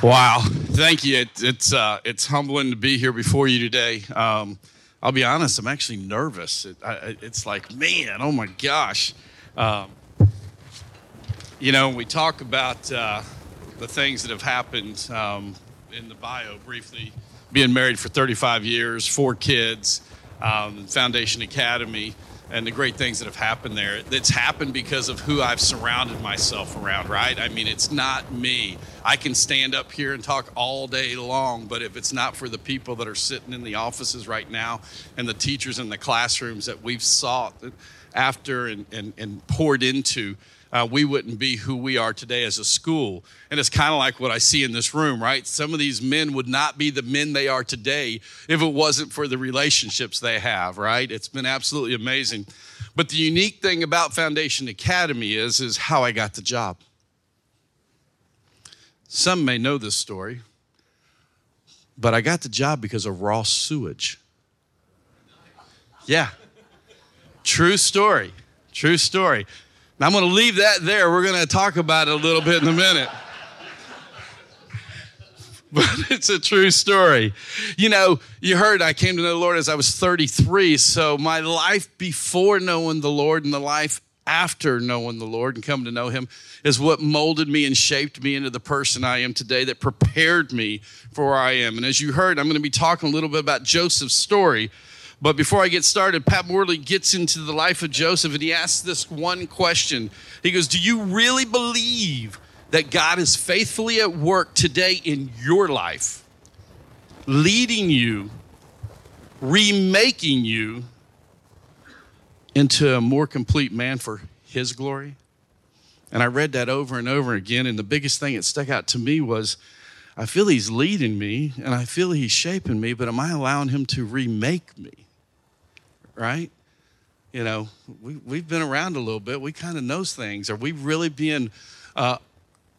Wow, thank you. It, it's uh, it's humbling to be here before you today. Um, I'll be honest, I'm actually nervous. It, I, it's like, man, oh my gosh. Um, you know, we talk about uh, the things that have happened um, in the bio briefly. Being married for 35 years, four kids, um, Foundation Academy and the great things that have happened there. It's happened because of who I've surrounded myself around, right? I mean, it's not me. I can stand up here and talk all day long, but if it's not for the people that are sitting in the offices right now and the teachers in the classrooms that we've sought after and, and, and poured into, uh, we wouldn't be who we are today as a school. And it's kind of like what I see in this room, right? Some of these men would not be the men they are today if it wasn't for the relationships they have, right? It's been absolutely amazing. But the unique thing about Foundation Academy is, is how I got the job. Some may know this story, but I got the job because of raw sewage. Yeah. True story. True story. I'm going to leave that there. We're going to talk about it a little bit in a minute. But it's a true story. You know, you heard I came to know the Lord as I was 33. So my life before knowing the Lord and the life after knowing the Lord and coming to know Him is what molded me and shaped me into the person I am today, that prepared me for where I am. And as you heard, I'm going to be talking a little bit about Joseph's story but before I get started, Pat Morley gets into the life of Joseph and he asks this one question. He goes, Do you really believe that God is faithfully at work today in your life, leading you, remaking you into a more complete man for his glory? And I read that over and over again. And the biggest thing that stuck out to me was I feel he's leading me and I feel he's shaping me, but am I allowing him to remake me? Right? You know, we, we've been around a little bit. We kind of knows things. Are we really being uh,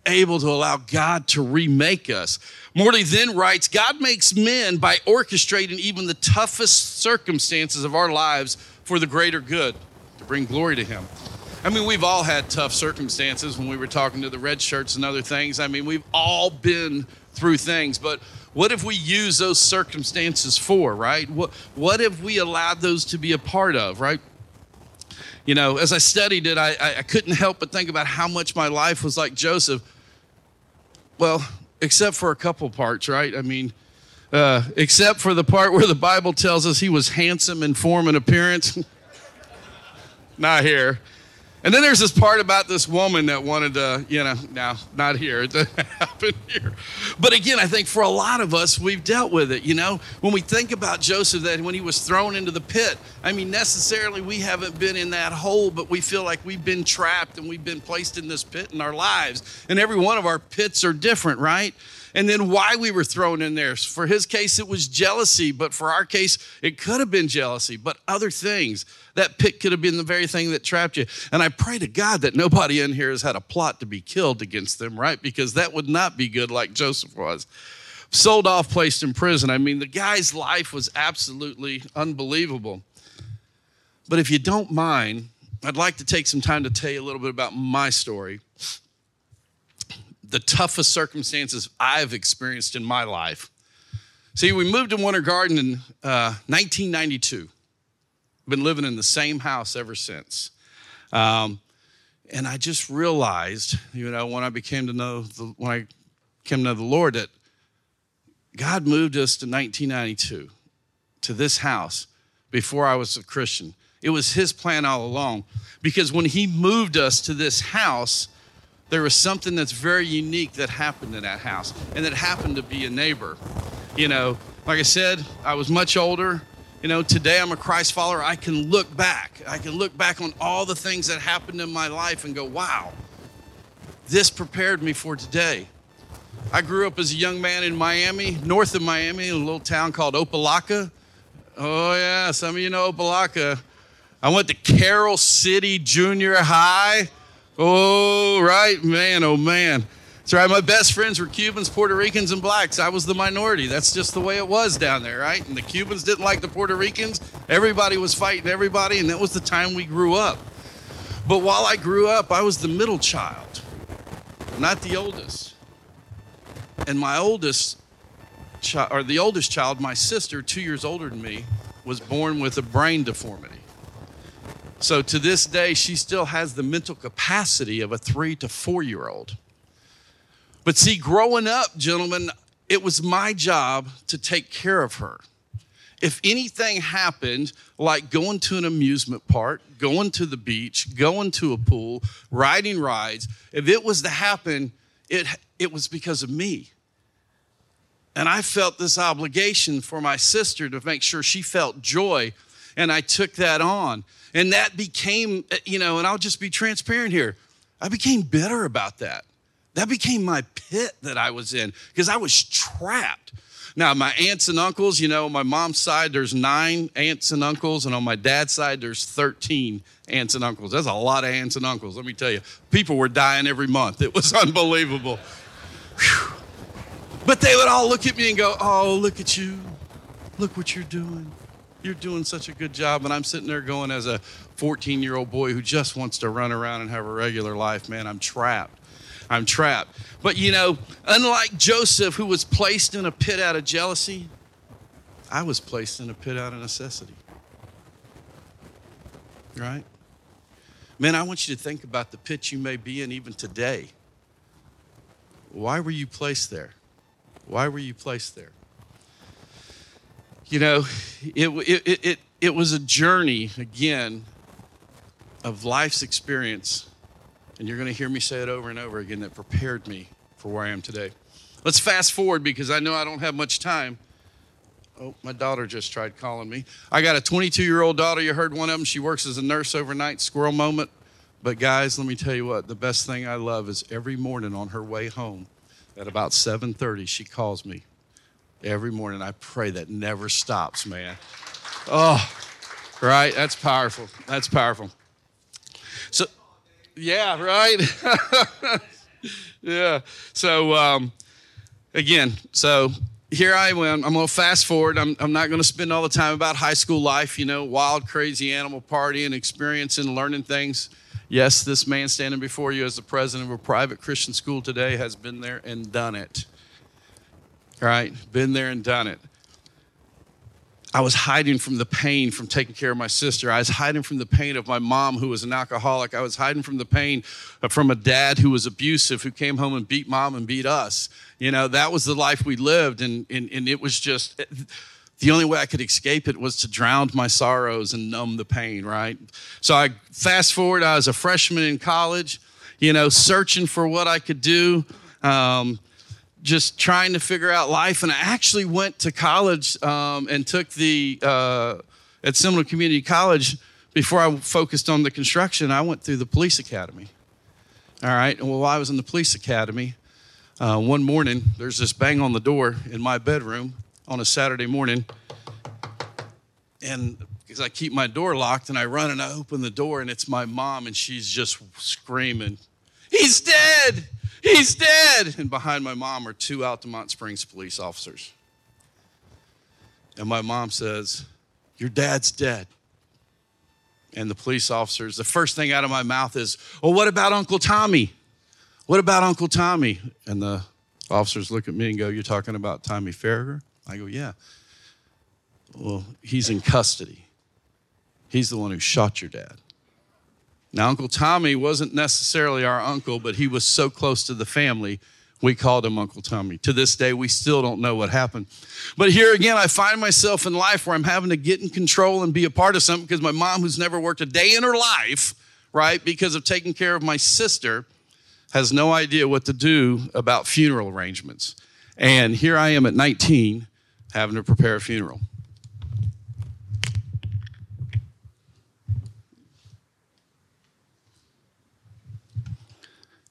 able to allow God to remake us? Morley then writes God makes men by orchestrating even the toughest circumstances of our lives for the greater good, to bring glory to Him. I mean, we've all had tough circumstances when we were talking to the red shirts and other things. I mean, we've all been through things, but what have we used those circumstances for, right? What, what if we allowed those to be a part of, right? You know, as I studied it, I, I couldn't help but think about how much my life was like Joseph. Well, except for a couple parts, right? I mean, uh, except for the part where the Bible tells us he was handsome in form and appearance. Not here. And then there's this part about this woman that wanted to, you know, now not here, it happened here. But again, I think for a lot of us, we've dealt with it. You know, when we think about Joseph, that when he was thrown into the pit, I mean, necessarily we haven't been in that hole, but we feel like we've been trapped and we've been placed in this pit in our lives. And every one of our pits are different, right? And then why we were thrown in there. For his case, it was jealousy, but for our case, it could have been jealousy, but other things. That pit could have been the very thing that trapped you. And I pray to God that nobody in here has had a plot to be killed against them, right? Because that would not be good like Joseph was. Sold off, placed in prison. I mean, the guy's life was absolutely unbelievable. But if you don't mind, I'd like to take some time to tell you a little bit about my story the toughest circumstances I've experienced in my life. See, we moved to Winter Garden in uh, 1992. Been living in the same house ever since. Um, and I just realized, you know, when I became to know the, when I came to know the Lord, that God moved us to 1992 to this house before I was a Christian. It was His plan all along, because when He moved us to this house, there was something that's very unique that happened in that house, and that happened to be a neighbor. You know, like I said, I was much older. You know, today I'm a Christ follower. I can look back. I can look back on all the things that happened in my life and go, wow, this prepared me for today. I grew up as a young man in Miami, north of Miami, in a little town called Opa-locka. Oh, yeah, some of you know Opa-locka. I went to Carroll City Junior High. Oh, right, man, oh, man. That's right. My best friends were Cubans, Puerto Ricans, and blacks. I was the minority. That's just the way it was down there, right? And the Cubans didn't like the Puerto Ricans. Everybody was fighting everybody, and that was the time we grew up. But while I grew up, I was the middle child, not the oldest. And my oldest child, or the oldest child, my sister, two years older than me, was born with a brain deformity. So to this day, she still has the mental capacity of a three to four year old. But see, growing up, gentlemen, it was my job to take care of her. If anything happened, like going to an amusement park, going to the beach, going to a pool, riding rides, if it was to happen, it, it was because of me. And I felt this obligation for my sister to make sure she felt joy, and I took that on. And that became, uh, you know, and I'll just be transparent here. I became bitter about that. That became my pit that I was in because I was trapped. Now, my aunts and uncles, you know, on my mom's side, there's nine aunts and uncles, and on my dad's side, there's 13 aunts and uncles. That's a lot of aunts and uncles, let me tell you. People were dying every month. It was unbelievable. But they would all look at me and go, Oh, look at you. Look what you're doing. You're doing such a good job. And I'm sitting there going, as a 14 year old boy who just wants to run around and have a regular life, man, I'm trapped. I'm trapped. But you know, unlike Joseph, who was placed in a pit out of jealousy, I was placed in a pit out of necessity. Right? Man, I want you to think about the pit you may be in even today. Why were you placed there? Why were you placed there? You know, it, it, it, it, was a journey, again, of life's experience and you're going to hear me say it over and over again that prepared me for where I am today. Let's fast forward because I know I don't have much time. Oh, my daughter just tried calling me. I got a 22 year old daughter. You heard one of them. She works as a nurse overnight, squirrel moment. But guys, let me tell you what, the best thing I love is every morning on her way home at about 7:30 she calls me. Every morning I pray that never stops, man. Oh, right? That's powerful. That's powerful. So yeah, right? yeah. So, um, again, so here I am. I'm going to fast forward. I'm, I'm not going to spend all the time about high school life, you know, wild, crazy animal partying, experiencing, learning things. Yes, this man standing before you as the president of a private Christian school today has been there and done it. Right? Been there and done it. I was hiding from the pain from taking care of my sister. I was hiding from the pain of my mom, who was an alcoholic. I was hiding from the pain from a dad who was abusive, who came home and beat mom and beat us. You know, that was the life we lived. And, and, and it was just the only way I could escape it was to drown my sorrows and numb the pain, right? So I fast forward, I was a freshman in college, you know, searching for what I could do. Um, just trying to figure out life. And I actually went to college um, and took the, uh, at Seminole Community College, before I focused on the construction, I went through the police academy. All right. And while I was in the police academy, uh, one morning, there's this bang on the door in my bedroom on a Saturday morning. And because I keep my door locked and I run and I open the door and it's my mom and she's just screaming, He's dead! He's dead. And behind my mom are two Altamonte Springs police officers. And my mom says, Your dad's dead. And the police officers, the first thing out of my mouth is, Well, what about Uncle Tommy? What about Uncle Tommy? And the officers look at me and go, You're talking about Tommy Farragher? I go, Yeah. Well, he's in custody. He's the one who shot your dad. Now, Uncle Tommy wasn't necessarily our uncle, but he was so close to the family, we called him Uncle Tommy. To this day, we still don't know what happened. But here again, I find myself in life where I'm having to get in control and be a part of something because my mom, who's never worked a day in her life, right, because of taking care of my sister, has no idea what to do about funeral arrangements. And here I am at 19 having to prepare a funeral.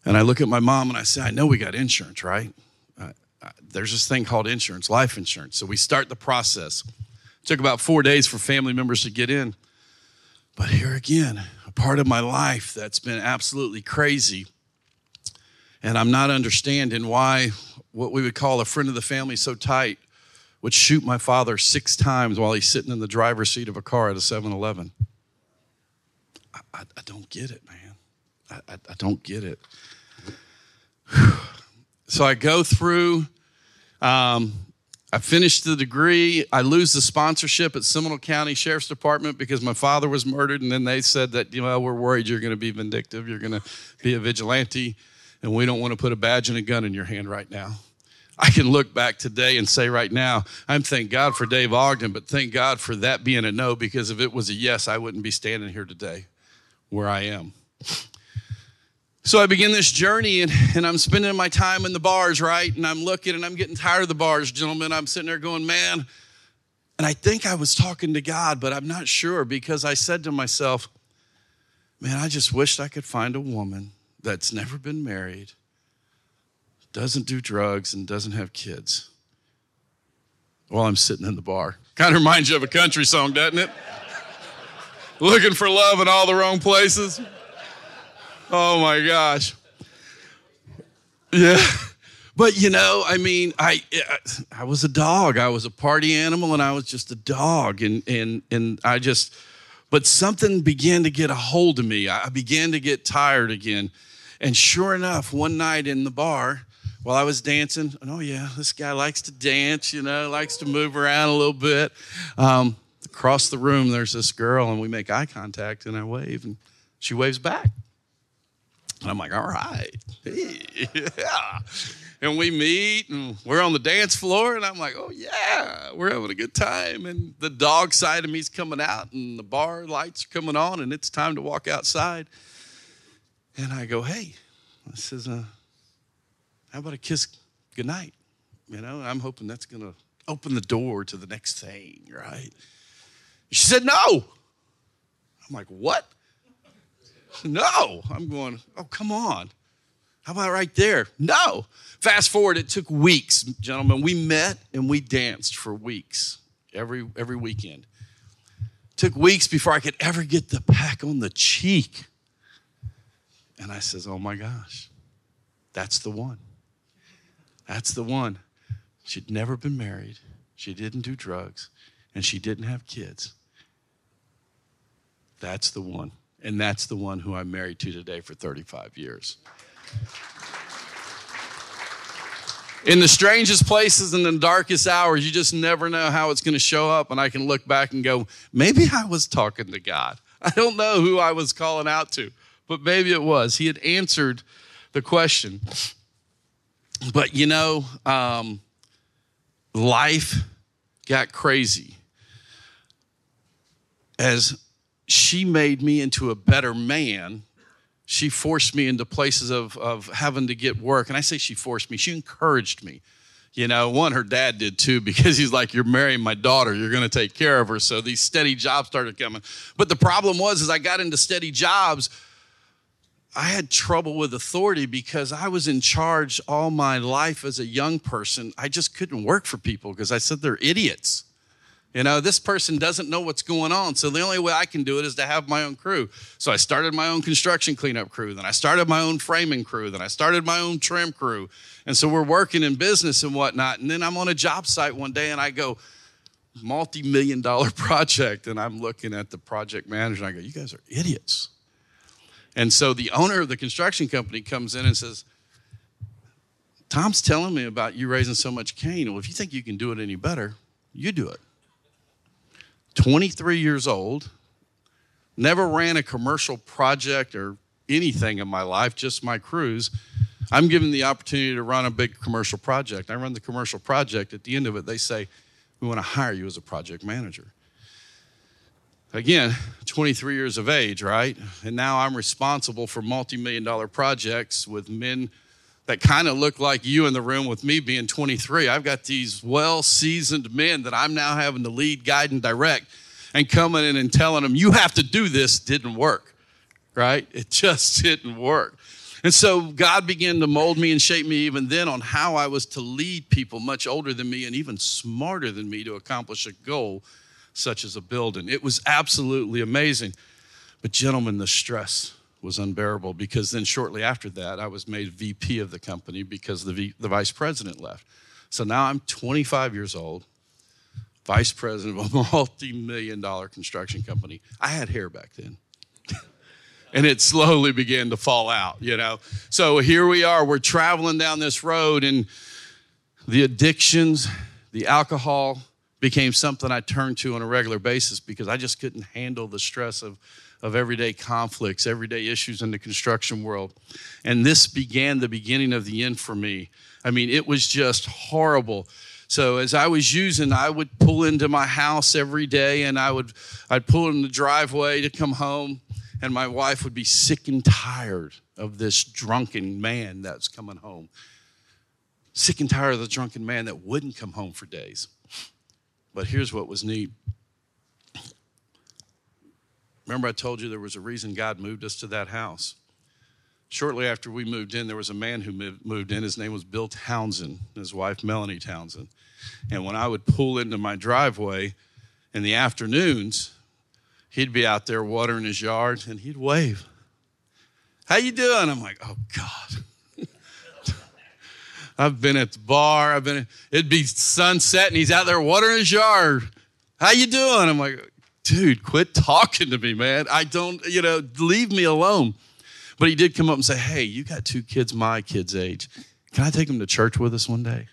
And I look at my mom and I say, I know we got insurance, right? Uh, there's this thing called insurance, life insurance. So we start the process. It took about four days for family members to get in. But here again, a part of my life that's been absolutely crazy. And I'm not understanding why what we would call a friend of the family so tight would shoot my father six times while he's sitting in the driver's seat of a car at a 7 Eleven. I, I, I, don't get it, man. I, I don't get it. So I go through Um, I finished the degree. I lose the sponsorship at Seminole County Sheriff's Department because my father was murdered, and then they said that you know we're worried you're going to be vindictive, you're going to be a vigilante, and we don't want to put a badge and a gun in your hand right now. I can look back today and say right now, I'm thank God for Dave Ogden, but thank God for that being a no because if it was a yes, I wouldn't be standing here today where I am. So I begin this journey and, and I'm spending my time in the bars, right? And I'm looking and I'm getting tired of the bars, gentlemen. I'm sitting there going, man. And I think I was talking to God, but I'm not sure because I said to myself, man, I just wished I could find a woman that's never been married, doesn't do drugs, and doesn't have kids while I'm sitting in the bar. Kind of reminds you of a country song, doesn't it? Looking for love in all the wrong places. Oh my gosh. Yeah. But you know, I mean, I I was a dog. I was a party animal and I was just a dog and and and I just but something began to get a hold of me. I began to get tired again. And sure enough, one night in the bar, while I was dancing, and oh yeah, this guy likes to dance, you know, likes to move around a little bit. Um, across the room, there's this girl, and we make eye contact, and I wave, and she waves back. And I'm like, all right, yeah. And we meet and we're on the dance floor, and I'm like, oh yeah, we're having a good time. And the dog side of me's coming out, and the bar lights are coming on, and it's time to walk outside. And I go, hey, I says, uh, how about a kiss goodnight? You know, I'm hoping that's gonna open the door to the next thing, right? She said, no. I'm like, what? No. I'm going, oh, come on. How about right there? No. Fast forward, it took weeks, gentlemen. We met and we danced for weeks, every, every weekend. Took weeks before I could ever get the peck on the cheek. And I says, oh my gosh, that's the one. That's the one. She'd never been married. She didn't do drugs and she didn't have kids. That's the one. And that's the one who I'm married to today for 35 years. In the strangest places and the darkest hours, you just never know how it's going to show up. And I can look back and go, maybe I was talking to God. I don't know who I was calling out to, but maybe it was. He had answered the question. But you know, um, life got crazy as she made me into a better man. She forced me into places of, of having to get work. And I say she forced me, she encouraged me. You know, one, her dad did too, because he's like, You're marrying my daughter, you're gonna take care of her. So these steady jobs started coming. But the problem was, as I got into steady jobs, I had trouble with authority because I was in charge all my life as a young person. I just couldn't work for people because I said they're idiots. You know, this person doesn't know what's going on. So the only way I can do it is to have my own crew. So I started my own construction cleanup crew. Then I started my own framing crew. Then I started my own trim crew. And so we're working in business and whatnot. And then I'm on a job site one day and I go, multi million dollar project. And I'm looking at the project manager and I go, you guys are idiots. And so the owner of the construction company comes in and says, Tom's telling me about you raising so much Cain. Well, if you think you can do it any better, you do it. 23 years old, never ran a commercial project or anything in my life, just my crews. I'm given the opportunity to run a big commercial project. I run the commercial project. At the end of it, they say, We want to hire you as a project manager. Again, 23 years of age, right? And now I'm responsible for multi million dollar projects with men that kind of look like you in the room with me being 23. I've got these well seasoned men that I'm now having to lead, guide, and direct, and coming in and telling them, you have to do this, didn't work, right? It just didn't work. And so God began to mold me and shape me even then on how I was to lead people much older than me and even smarter than me to accomplish a goal such as a building. It was absolutely amazing. But, gentlemen, the stress was unbearable because then shortly after that, I was made VP of the company because the, v, the vice president left. So now I'm 25 years old, vice president of a multi million dollar construction company. I had hair back then. and it slowly began to fall out, you know. So here we are, we're traveling down this road, and The addictions, the alcohol became something I turned to on a regular basis because I just couldn't handle the stress of, of everyday conflicts, everyday issues in the construction world. And this began the beginning of the end for me. I mean, it was just horrible. So as I was using, I would pull into my house every day and I would I'd pull in the driveway to come home and my wife would be sick and tired of this drunken man that's coming home. Sick and tired of the drunken man that wouldn't come home for days. But here's what was neat. Remember, I told you there was a reason God moved us to that house. Shortly after we moved in, there was a man who moved in. His name was Bill Townsend, his wife, Melanie Townsend. And when I would pull into my driveway in the afternoons, he'd be out there watering his yard and he'd wave. How you doing? I'm like, oh God. I've been at the bar. I've been. It'd be sunset, and he's out there watering his yard. How you doing? I'm like, dude, quit talking to me, man. I don't, you know, leave me alone. But he did come up and say, hey, you got two kids my kid's age. Can I take them to church with us one day?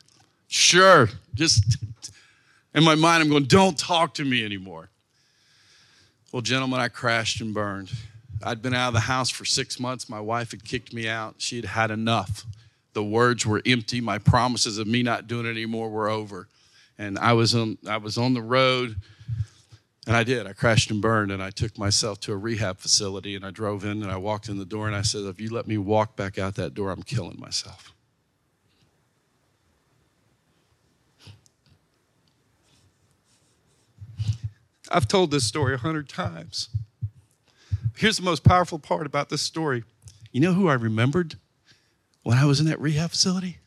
Sure. Just in my mind, I'm going, don't talk to me anymore. Well, gentlemen, I crashed and burned. I'd been out of the house for six months. My wife had kicked me out. She had had enough. The words were empty. My promises of me not doing it anymore were over. And I was on, I was on the road, and I did. I crashed and burned, and I took myself to a rehab facility, and I drove in, and I walked in the door, and I said, If you let me walk back out that door, I'm killing myself. I've told this story a hundred times. Here's the most powerful part about this story. You know who I remembered when I was in that rehab facility?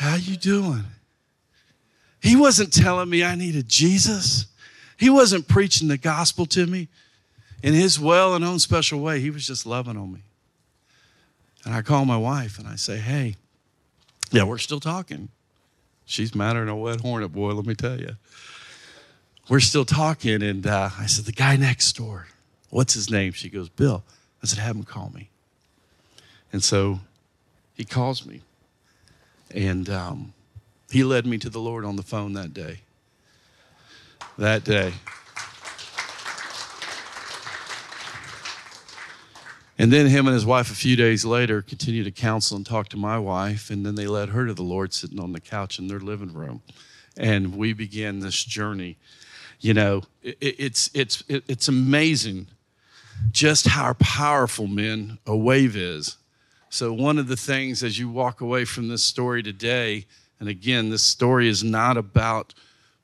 How you doing? He wasn't telling me I needed Jesus. He wasn't preaching the gospel to me in his well and own special way. He was just loving on me. And I call my wife and I say, "Hey, yeah, we're still talking. She's madder than a wet hornet, boy, let me tell you. We're still talking, and uh, I said, The guy next door, what's his name? She goes, Bill. I said, Have him call me. And so he calls me, and um, he led me to the Lord on the phone that day. That day. And then him and his wife, a few days later, continued to counsel and talk to my wife. And then they led her to the Lord sitting on the couch in their living room. And we began this journey. You know, it, it's, it's, it, it's amazing just how powerful, men, a wave is. So, one of the things as you walk away from this story today, and again, this story is not about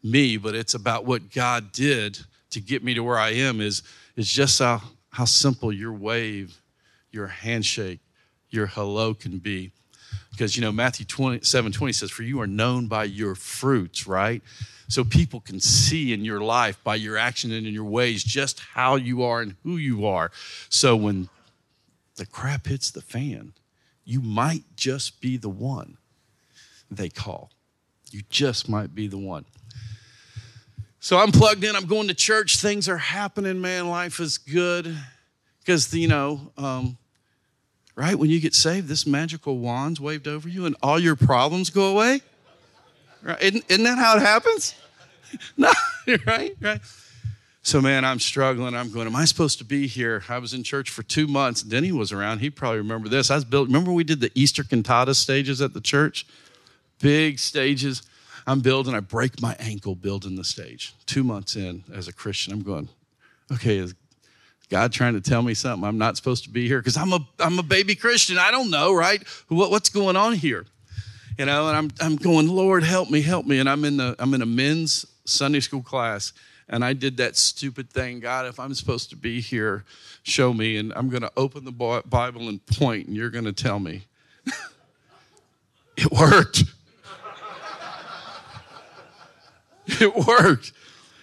me, but it's about what God did to get me to where I am, is, is just how, how simple your wave your handshake, your hello can be. Because, you know, Matthew 20, 7 20 says, For you are known by your fruits, right? So people can see in your life, by your action and in your ways, just how you are and who you are. So when the crap hits the fan, you might just be the one they call. You just might be the one. So I'm plugged in. I'm going to church. Things are happening, man. Life is good. Because, you know, um, right? When you get saved, this magical wand's waved over you and all your problems go away. Right? Isn't, isn't that how it happens? no, right? Right. So, man, I'm struggling. I'm going, am I supposed to be here? I was in church for two months. Denny was around. He probably remember this. I was built, remember we did the Easter cantata stages at the church? Big stages. I'm building, I break my ankle building the stage. Two months in as a Christian, I'm going, okay, is God trying to tell me something I'm not supposed to be here? Because I'm a I'm a baby Christian. I don't know, right? What, what's going on here? You know, and I'm I'm going, Lord, help me, help me. And I'm in the I'm in a men's Sunday school class, and I did that stupid thing. God, if I'm supposed to be here, show me. And I'm going to open the Bible and point, and you're going to tell me. it worked. it worked.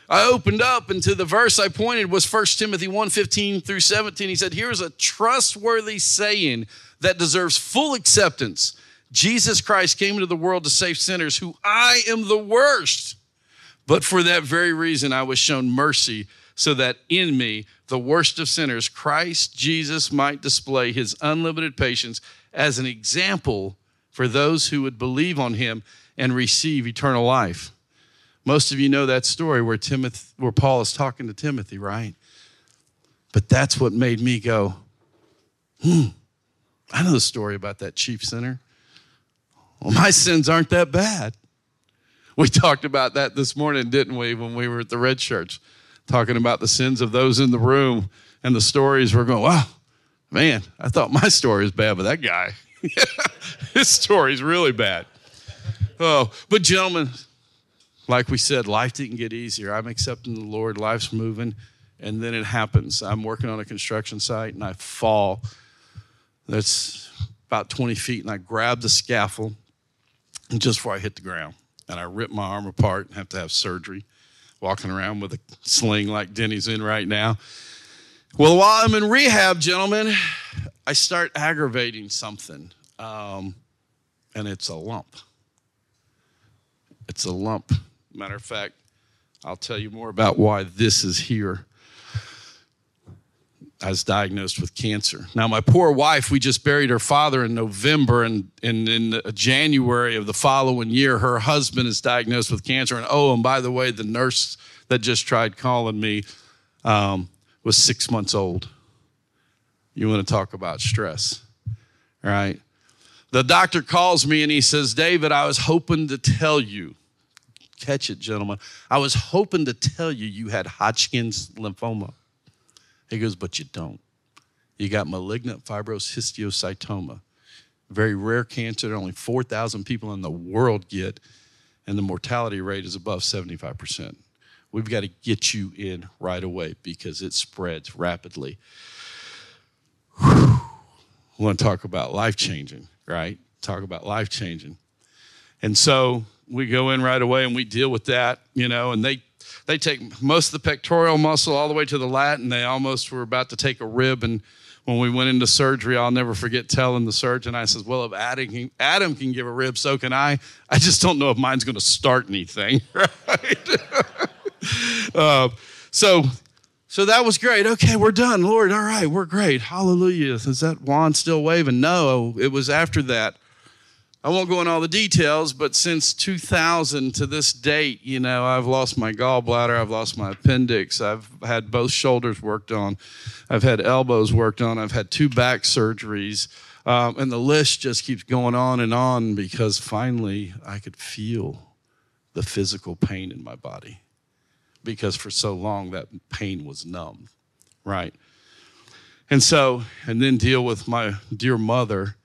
I opened up and to the verse I pointed was 1 Timothy 1 15 through 17. He said, Here's a trustworthy saying that deserves full acceptance. Jesus Christ came into the world to save sinners who I am the worst. But for that very reason, I was shown mercy so that in me, the worst of sinners, Christ Jesus might display his unlimited patience as an example for those who would believe on him and receive eternal life. Most of you know that story where Timothy where Paul is talking to Timothy, right? But that's what made me go, hmm, I know the story about that chief sinner. Well, my sins aren't that bad. We talked about that this morning, didn't we, when we were at the Red Church, talking about the sins of those in the room and the stories. We're going, wow, man, I thought my story was bad, but that guy, his story is really bad. Oh, but gentlemen, like we said, life didn't get easier. I'm accepting the Lord, life's moving, and then it happens. I'm working on a construction site and I fall that's about 20 feet, and I grab the scaffold just before I hit the ground. And I ripped my arm apart and have to have surgery, walking around with a sling like Denny's in right now. Well, while I'm in rehab, gentlemen, I start aggravating something, um, and it's a lump. It's a lump. Matter of fact, I'll tell you more about why this is here. I was diagnosed with cancer. Now, my poor wife, we just buried her father in November, and, and in January of the following year, her husband is diagnosed with cancer. And oh, and by the way, the nurse that just tried calling me um, was six months old. You want to talk about stress, right? The doctor calls me and he says, David, I was hoping to tell you, catch it, gentlemen. I was hoping to tell you you had Hodgkin's lymphoma. He goes, But you don't. You got malignant fibrous histiocytoma, very rare cancer that only 4,000 people in the world get, and the mortality rate is above 75%. We've got to get you in right away because it spreads rapidly. Whew. We want to talk about life changing, right? Talk about life changing. And so we go in right away and we deal with that, you know, and they they take most of the pectoral muscle all the way to the lat, and they almost were about to take a rib. And when we went into surgery, I'll never forget telling the surgeon, I says, Well, if Adam can, Adam can give a rib, so can I. I just don't know if mine's going to start anything, right? uh, so, so that was great. Okay, we're done. Lord, all right, we're great. Hallelujah. Is that wand still waving? No, it was after that. I won't go into all the details, but since 2000 to this date, you know, I've lost my gallbladder, I've lost my appendix, I've had both shoulders worked on, I've had elbows worked on, I've had two back surgeries, um, and the list just keeps going on and on because finally I could feel the physical pain in my body because for so long that pain was numb, right? And so, and then deal with my dear mother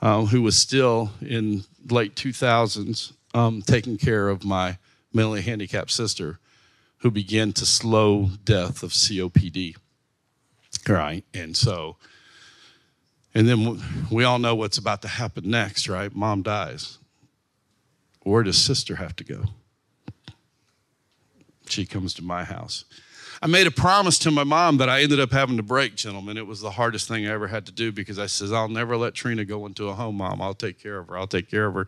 um, who was still in late 2000s um, taking care of my mentally handicapped sister who began to slow death of COPD. Right. And so, and then we all know what's about to happen next, right? Mom dies. Where does sister have to go? She comes to my house. I made a promise to my mom that I ended up having to break, gentlemen. It was the hardest thing I ever had to do because I says, I'll never let Trina go into a home, mom. I'll take care of her. I'll take care of her.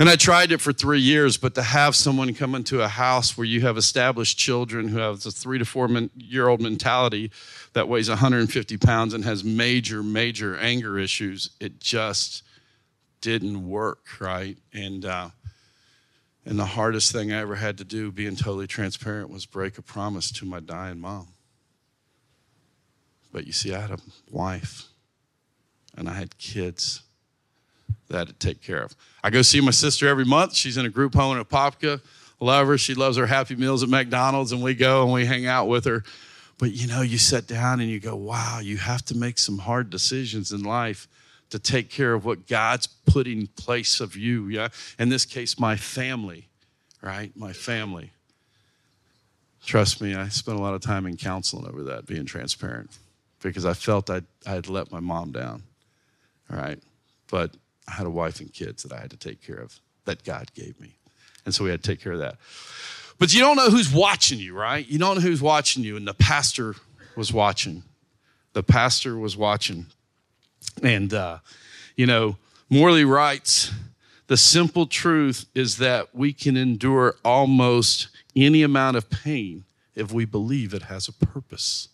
And I tried it for three years, but to have someone come into a house where you have established children who have a three to four year old mentality that weighs 150 pounds and has major, major anger issues, it just didn't work, right? And, uh, and the hardest thing I ever had to do, being totally transparent, was break a promise to my dying mom. But you see, I had a wife and I had kids that to take care of. I go see my sister every month. She's in a group home in Apopka. Love her. She loves her Happy Meals at McDonald's, and we go and we hang out with her. But you know, you sit down and you go, wow, you have to make some hard decisions in life to take care of what God's put in place of you. Yeah. In this case, my family, right? My family. Trust me, I spent a lot of time in counseling over that, being transparent, because I felt I'd, I'd let my mom down. All right. But I had a wife and kids that I had to take care of that God gave me. And so we had to take care of that. But you don't know who's watching you, right? You don't know who's watching you. And the pastor was watching. The pastor was watching. And, uh, you know, Morley writes the simple truth is that we can endure almost any amount of pain if we believe it has a purpose.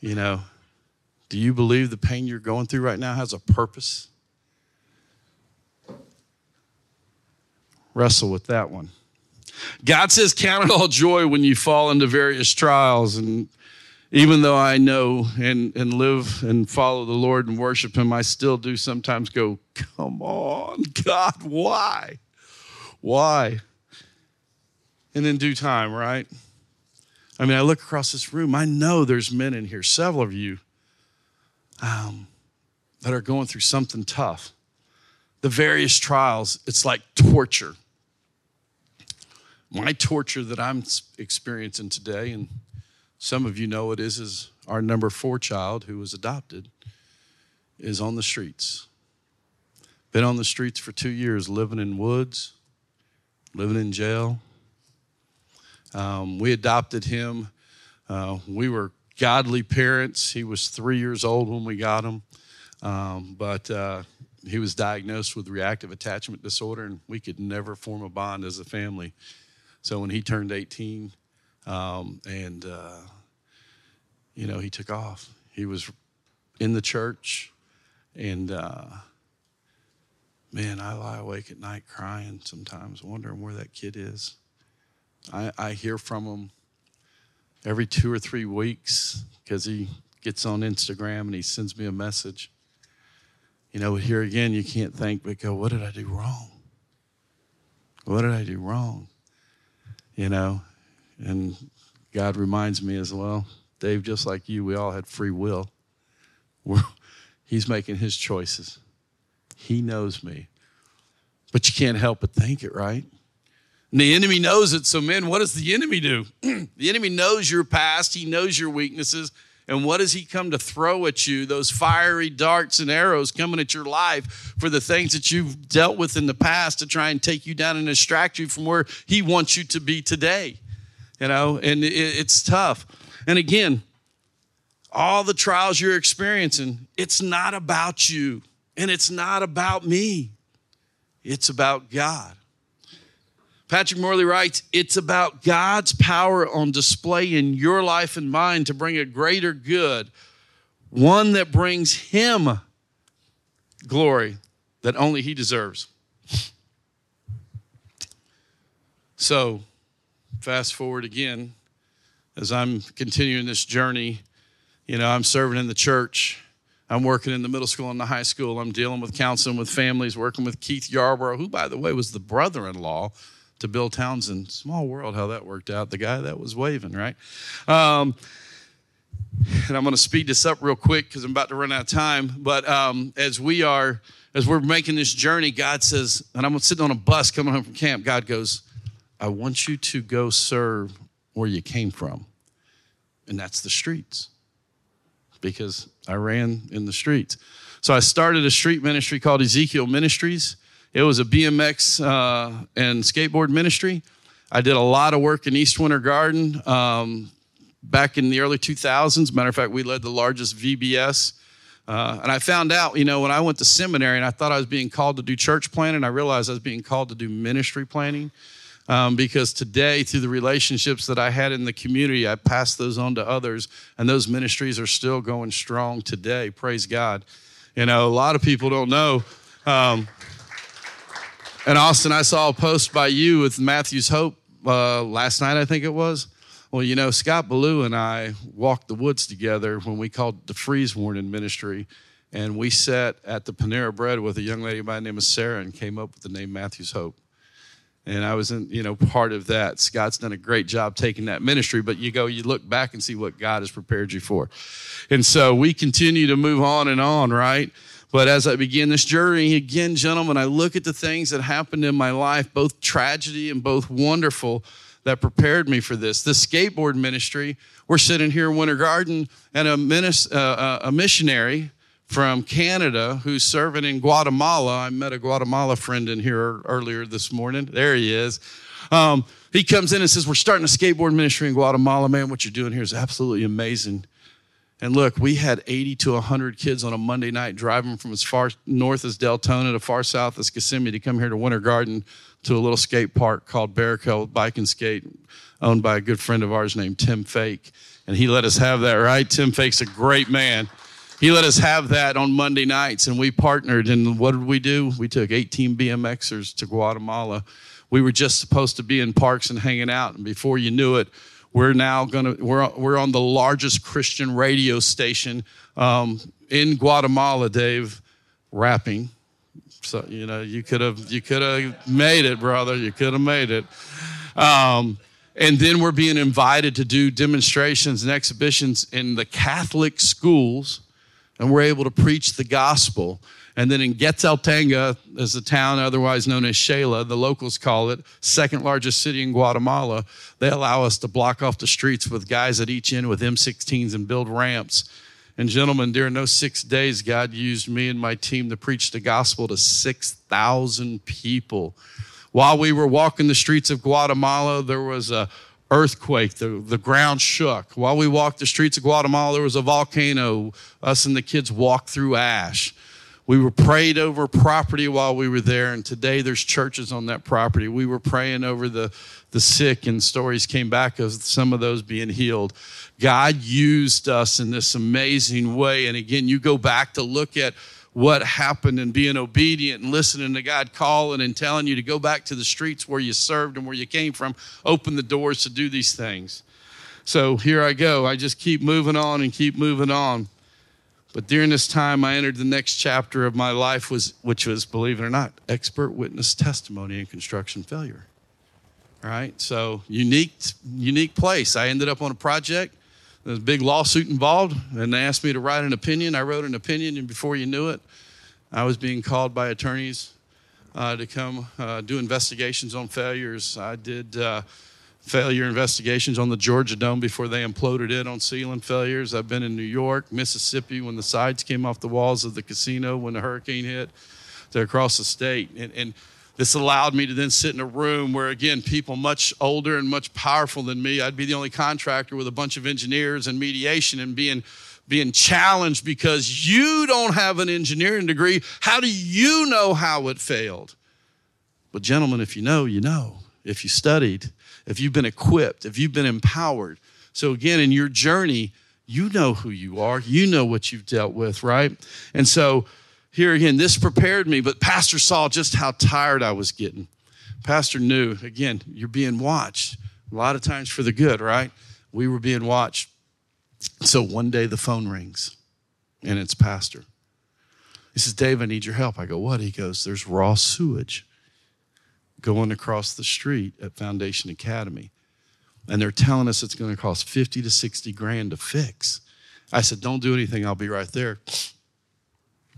You know, do you believe the pain you're going through right now has a purpose? Wrestle with that one. God says, Count it all joy when you fall into various trials. And even though I know and, and live and follow the Lord and worship Him, I still do sometimes go, Come on, God, why? Why? And in due time, right? I mean, I look across this room, I know there's men in here, several of you, um, that are going through something tough. The various trials, it's like torture. My torture that I'm experiencing today, and some of you know it is, is our number four child who was adopted is on the streets. Been on the streets for two years, living in woods, living in jail. Um, we adopted him. Uh, we were godly parents. He was three years old when we got him, um, but uh, he was diagnosed with reactive attachment disorder, and we could never form a bond as a family. So when he turned 18, um, and uh, you know, he took off. He was in the church, and uh, man, I lie awake at night crying sometimes, wondering where that kid is. I, I hear from him every two or three weeks because he gets on Instagram and he sends me a message. You know, here again, you can't think but go, what did I do wrong? What did I do wrong? You know, and God reminds me as well, Dave, just like you, we all had free will. We're, he's making his choices. He knows me. But you can't help but think it, right? And the enemy knows it. So, men, what does the enemy do? the enemy knows your past, he knows your weaknesses. And what does he come to throw at you? Those fiery darts and arrows coming at your life for the things that you've dealt with in the past to try and take you down and distract you from where he wants you to be today. You know, and it's tough. And again, all the trials you're experiencing, it's not about you and it's not about me, it's about God. Patrick Morley writes, it's about God's power on display in your life and mine to bring a greater good, one that brings Him glory that only He deserves. So, fast forward again, as I'm continuing this journey, you know, I'm serving in the church. I'm working in the middle school and the high school. I'm dealing with counseling with families, working with Keith Yarborough, who, by the way, was the brother in law to Bill Townsend. Small world how that worked out. The guy that was waving, right? Um, and I'm going to speed this up real quick because I'm about to run out of time. But um, as we are, as we're making this journey, God says, and I'm sitting on a bus coming home from camp. God goes, I want you to go serve where you came from, and that's the streets, because I ran in the streets. So I started a street ministry called Ezekiel Ministries. It was a BMX uh, and skateboard ministry. I did a lot of work in East Winter Garden um, back in the early 2000s. Matter of fact, we led the largest VBS. Uh, and I found out, you know, when I went to seminary and I thought I was being called to do church planting, I realized I was being called to do ministry planting. Um, because today, through the relationships that I had in the community, I passed those on to others, and those ministries are still going strong today. Praise God. You know, a lot of people don't know. Um, and Austin, I saw a post by you with Matthew's Hope uh, last night, I think it was. Well, you know, Scott Billue and I walked the woods together when we called the freeze warning ministry. And we sat at the Panera Bread with a young lady by the name of Sarah and came up with the name Matthew's Hope. And I was in, you know, part of that. Scott's done a great job taking that ministry, but you go, you look back and see what God has prepared you for. And so we continue to move on and on, right? But as I begin this journey, again, gentlemen, I look at the things that happened in my life, both tragedy and both wonderful, that prepared me for this. The skateboard ministry, we're sitting here in Winter Garden, and a, minis- uh, uh, a missionary from Canada who's serving in Guatemala. I met a Guatemala friend in here earlier this morning. There he is. Um, he comes in and says, We're starting a skateboard ministry in Guatemala. Man, what you're doing here is absolutely amazing. And look, we had 80 to 100 kids on a Monday night driving from as far north as Deltona to far south as Kissimmee to come here to Winter Garden to a little skate park called Barrico Bike and Skate, owned by a good friend of ours named Tim Fake. And he let us have that, right? Tim Fake's a great man. He let us have that on Monday nights, and we partnered. And what did we do? We took 18 BMXers to Guatemala. We were just supposed to be in parks and hanging out, and before you knew it, we're now gonna we're we're on the largest Christian radio station um, in Guatemala, Dave, rapping. So you know you could have you could have made it, brother. You could have made it. Um, and then we're being invited to do demonstrations and exhibitions in the Catholic schools, and we're able to preach the gospel. And then in Quetzaltenango, as a town otherwise known as Xela, the locals call it, second largest city in Guatemala, they allow us to block off the streets with guys at each end with M16s and build ramps. And gentlemen, during those six days, God used me and my team to preach the gospel to 6,000 people. While we were walking the streets of Guatemala, there was a earthquake. The, the ground shook. While we walked the streets of Guatemala, there was a volcano. Us and the kids walked through ash. We were prayed over property while we were there, and today there's churches on that property. We were praying over the, the sick, and stories came back of some of those being healed. God used us in this amazing way. And again, you go back to look at what happened and being obedient and listening to God calling and telling you to go back to the streets where you served and where you came from, open the doors to do these things. So here I go. I just keep moving on and keep moving on. But during this time, I entered the next chapter of my life, was, which was, believe it or not, expert witness testimony in construction failure. All right, so unique, unique place. I ended up on a project. There's a big lawsuit involved, and they asked me to write an opinion. I wrote an opinion, and before you knew it, I was being called by attorneys uh, to come uh, do investigations on failures. I did. Uh, failure investigations on the Georgia Dome before they imploded it on ceiling failures. I've been in New York, Mississippi when the sides came off the walls of the casino when the hurricane hit. They're across the state. And, and this allowed me to then sit in a room where, again, people much older and much powerful than me, I'd be the only contractor with a bunch of engineers and mediation and being being challenged because you don't have an engineering degree. How do you know how it failed? But, gentlemen, if you know, you know. If you studied, if you've been equipped, if you've been empowered. So, again, in your journey, you know who you are, you know what you've dealt with, right? And so, here again, this prepared me, but Pastor saw just how tired I was getting. Pastor knew, again, you're being watched. A lot of times for the good, right? We were being watched. So one day the phone rings and it's Pastor. He says, Dave, I need your help. I go, What? He goes, There's raw sewage going across the street at Foundation Academy. And they're telling us it's going to cost 50 to 60 grand to fix. I said, Don't do anything. I'll be right there.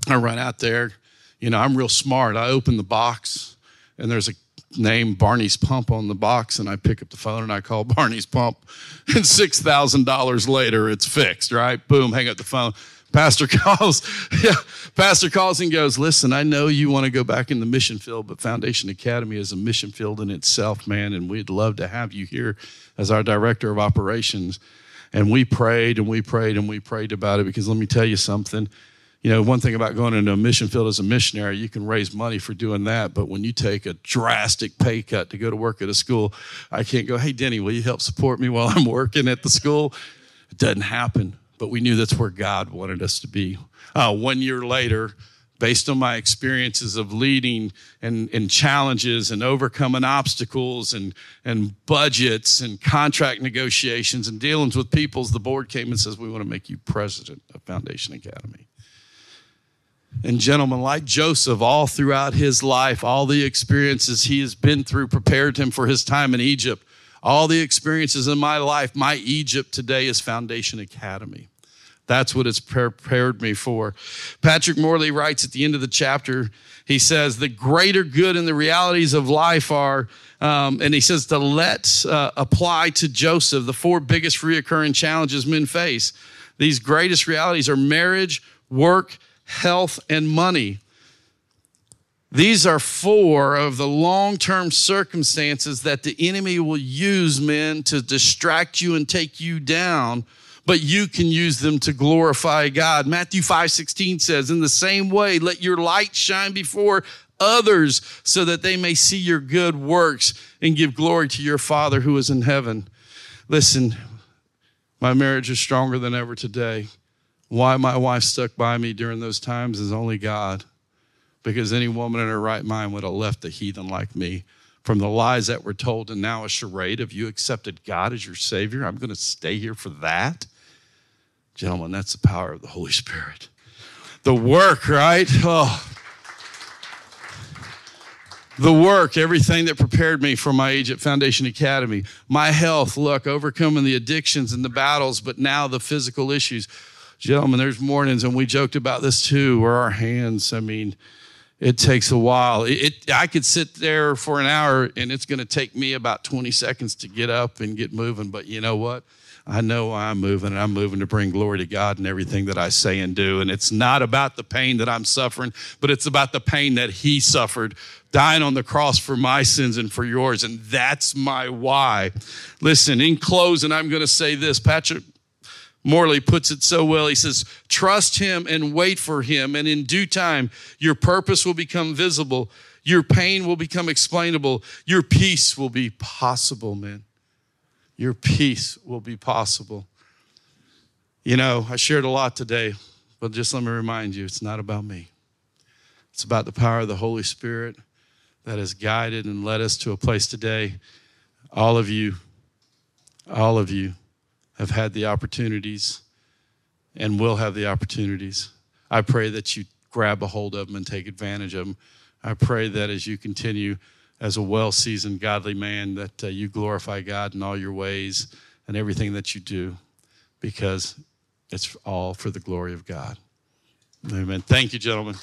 I run out there. You know, I'm real smart. I open the box and there's a name Barney's Pump on the box, and I pick up the phone and I call Barney's Pump, and six thousand dollars later, it's fixed. Right? Boom, hang up the phone. Pastor calls, yeah, Pastor calls and goes, Listen, I know you want to go back in the mission field, but Foundation Academy is a mission field in itself, man, and we'd love to have you here as our director of operations. And we prayed and we prayed and we prayed about it because let me tell you something. You know, one thing about going into a mission field as a missionary, you can raise money for doing that. But when you take a drastic pay cut to go to work at a school, I can't go, hey, Denny, will you help support me while I'm working at the school? It doesn't happen but we knew that's where God wanted us to be. Uh, one year later, based on my experiences of leading and, and challenges and overcoming obstacles and, and budgets and contract negotiations and dealings with peoples, the board came and says, We want to make you president of Foundation Academy. And, gentlemen, like Joseph, all throughout his life, all the experiences he has been through prepared him for his time in Egypt all the experiences in my life, my Egypt today is Foundation Academy. That's what it's prepared me for. Patrick Morley writes at the end of the chapter, he says, The greater good and the realities of life are, um, and he says, to let uh, apply to Joseph the four biggest reoccurring challenges men face. These greatest realities are marriage, work, health, and money. These are four of the long term circumstances that the enemy will use, men, to distract you and take you down, but you can use them to glorify God. Matthew 5 16 says, In the same way, let your light shine before others so that they may see your good works and give glory to your Father who is in heaven. Listen, my marriage is stronger than ever today. Why my wife stuck by me during those times is only God because any woman in her right mind would have left a heathen like me from the lies that were told and now a charade of you accepted God as your Savior. I'm going to stay here for that. Gentlemen, that's the power of the Holy Spirit. The work, right? Oh. The work, everything that prepared me for my age at Foundation Academy, my health, look, overcoming the addictions and the battles, but now the physical issues. Gentlemen, there's mornings, and we joked about this too, where our hands, I mean, it takes a while. It, it, I could sit there for an hour and it's going to take me about 20 seconds to get up and get moving. But you know what? I know I'm moving and I'm moving to bring glory to God in everything that I say and do. And it's not about the pain that I'm suffering, but it's about the pain that He suffered, dying on the cross for my sins and for yours. And that's my why. Listen, in closing, I'm going to say this. Patrick Morley puts it so well. He says, Trust him and wait for him, and in due time, your purpose will become visible, your pain will become explainable, your peace will be possible, man. Your peace will be possible. You know, I shared a lot today, but just let me remind you it's not about me. It's about the power of the Holy Spirit that has guided and led us to a place today. All of you, all of you have had the opportunities and will have the opportunities. I pray that you grab a hold of them and take advantage of them. I pray that as you continue as a well seasoned, godly man, that uh, you glorify God in all your ways and everything that you do because it's all for the glory of God. Amen. Thank you, gentlemen.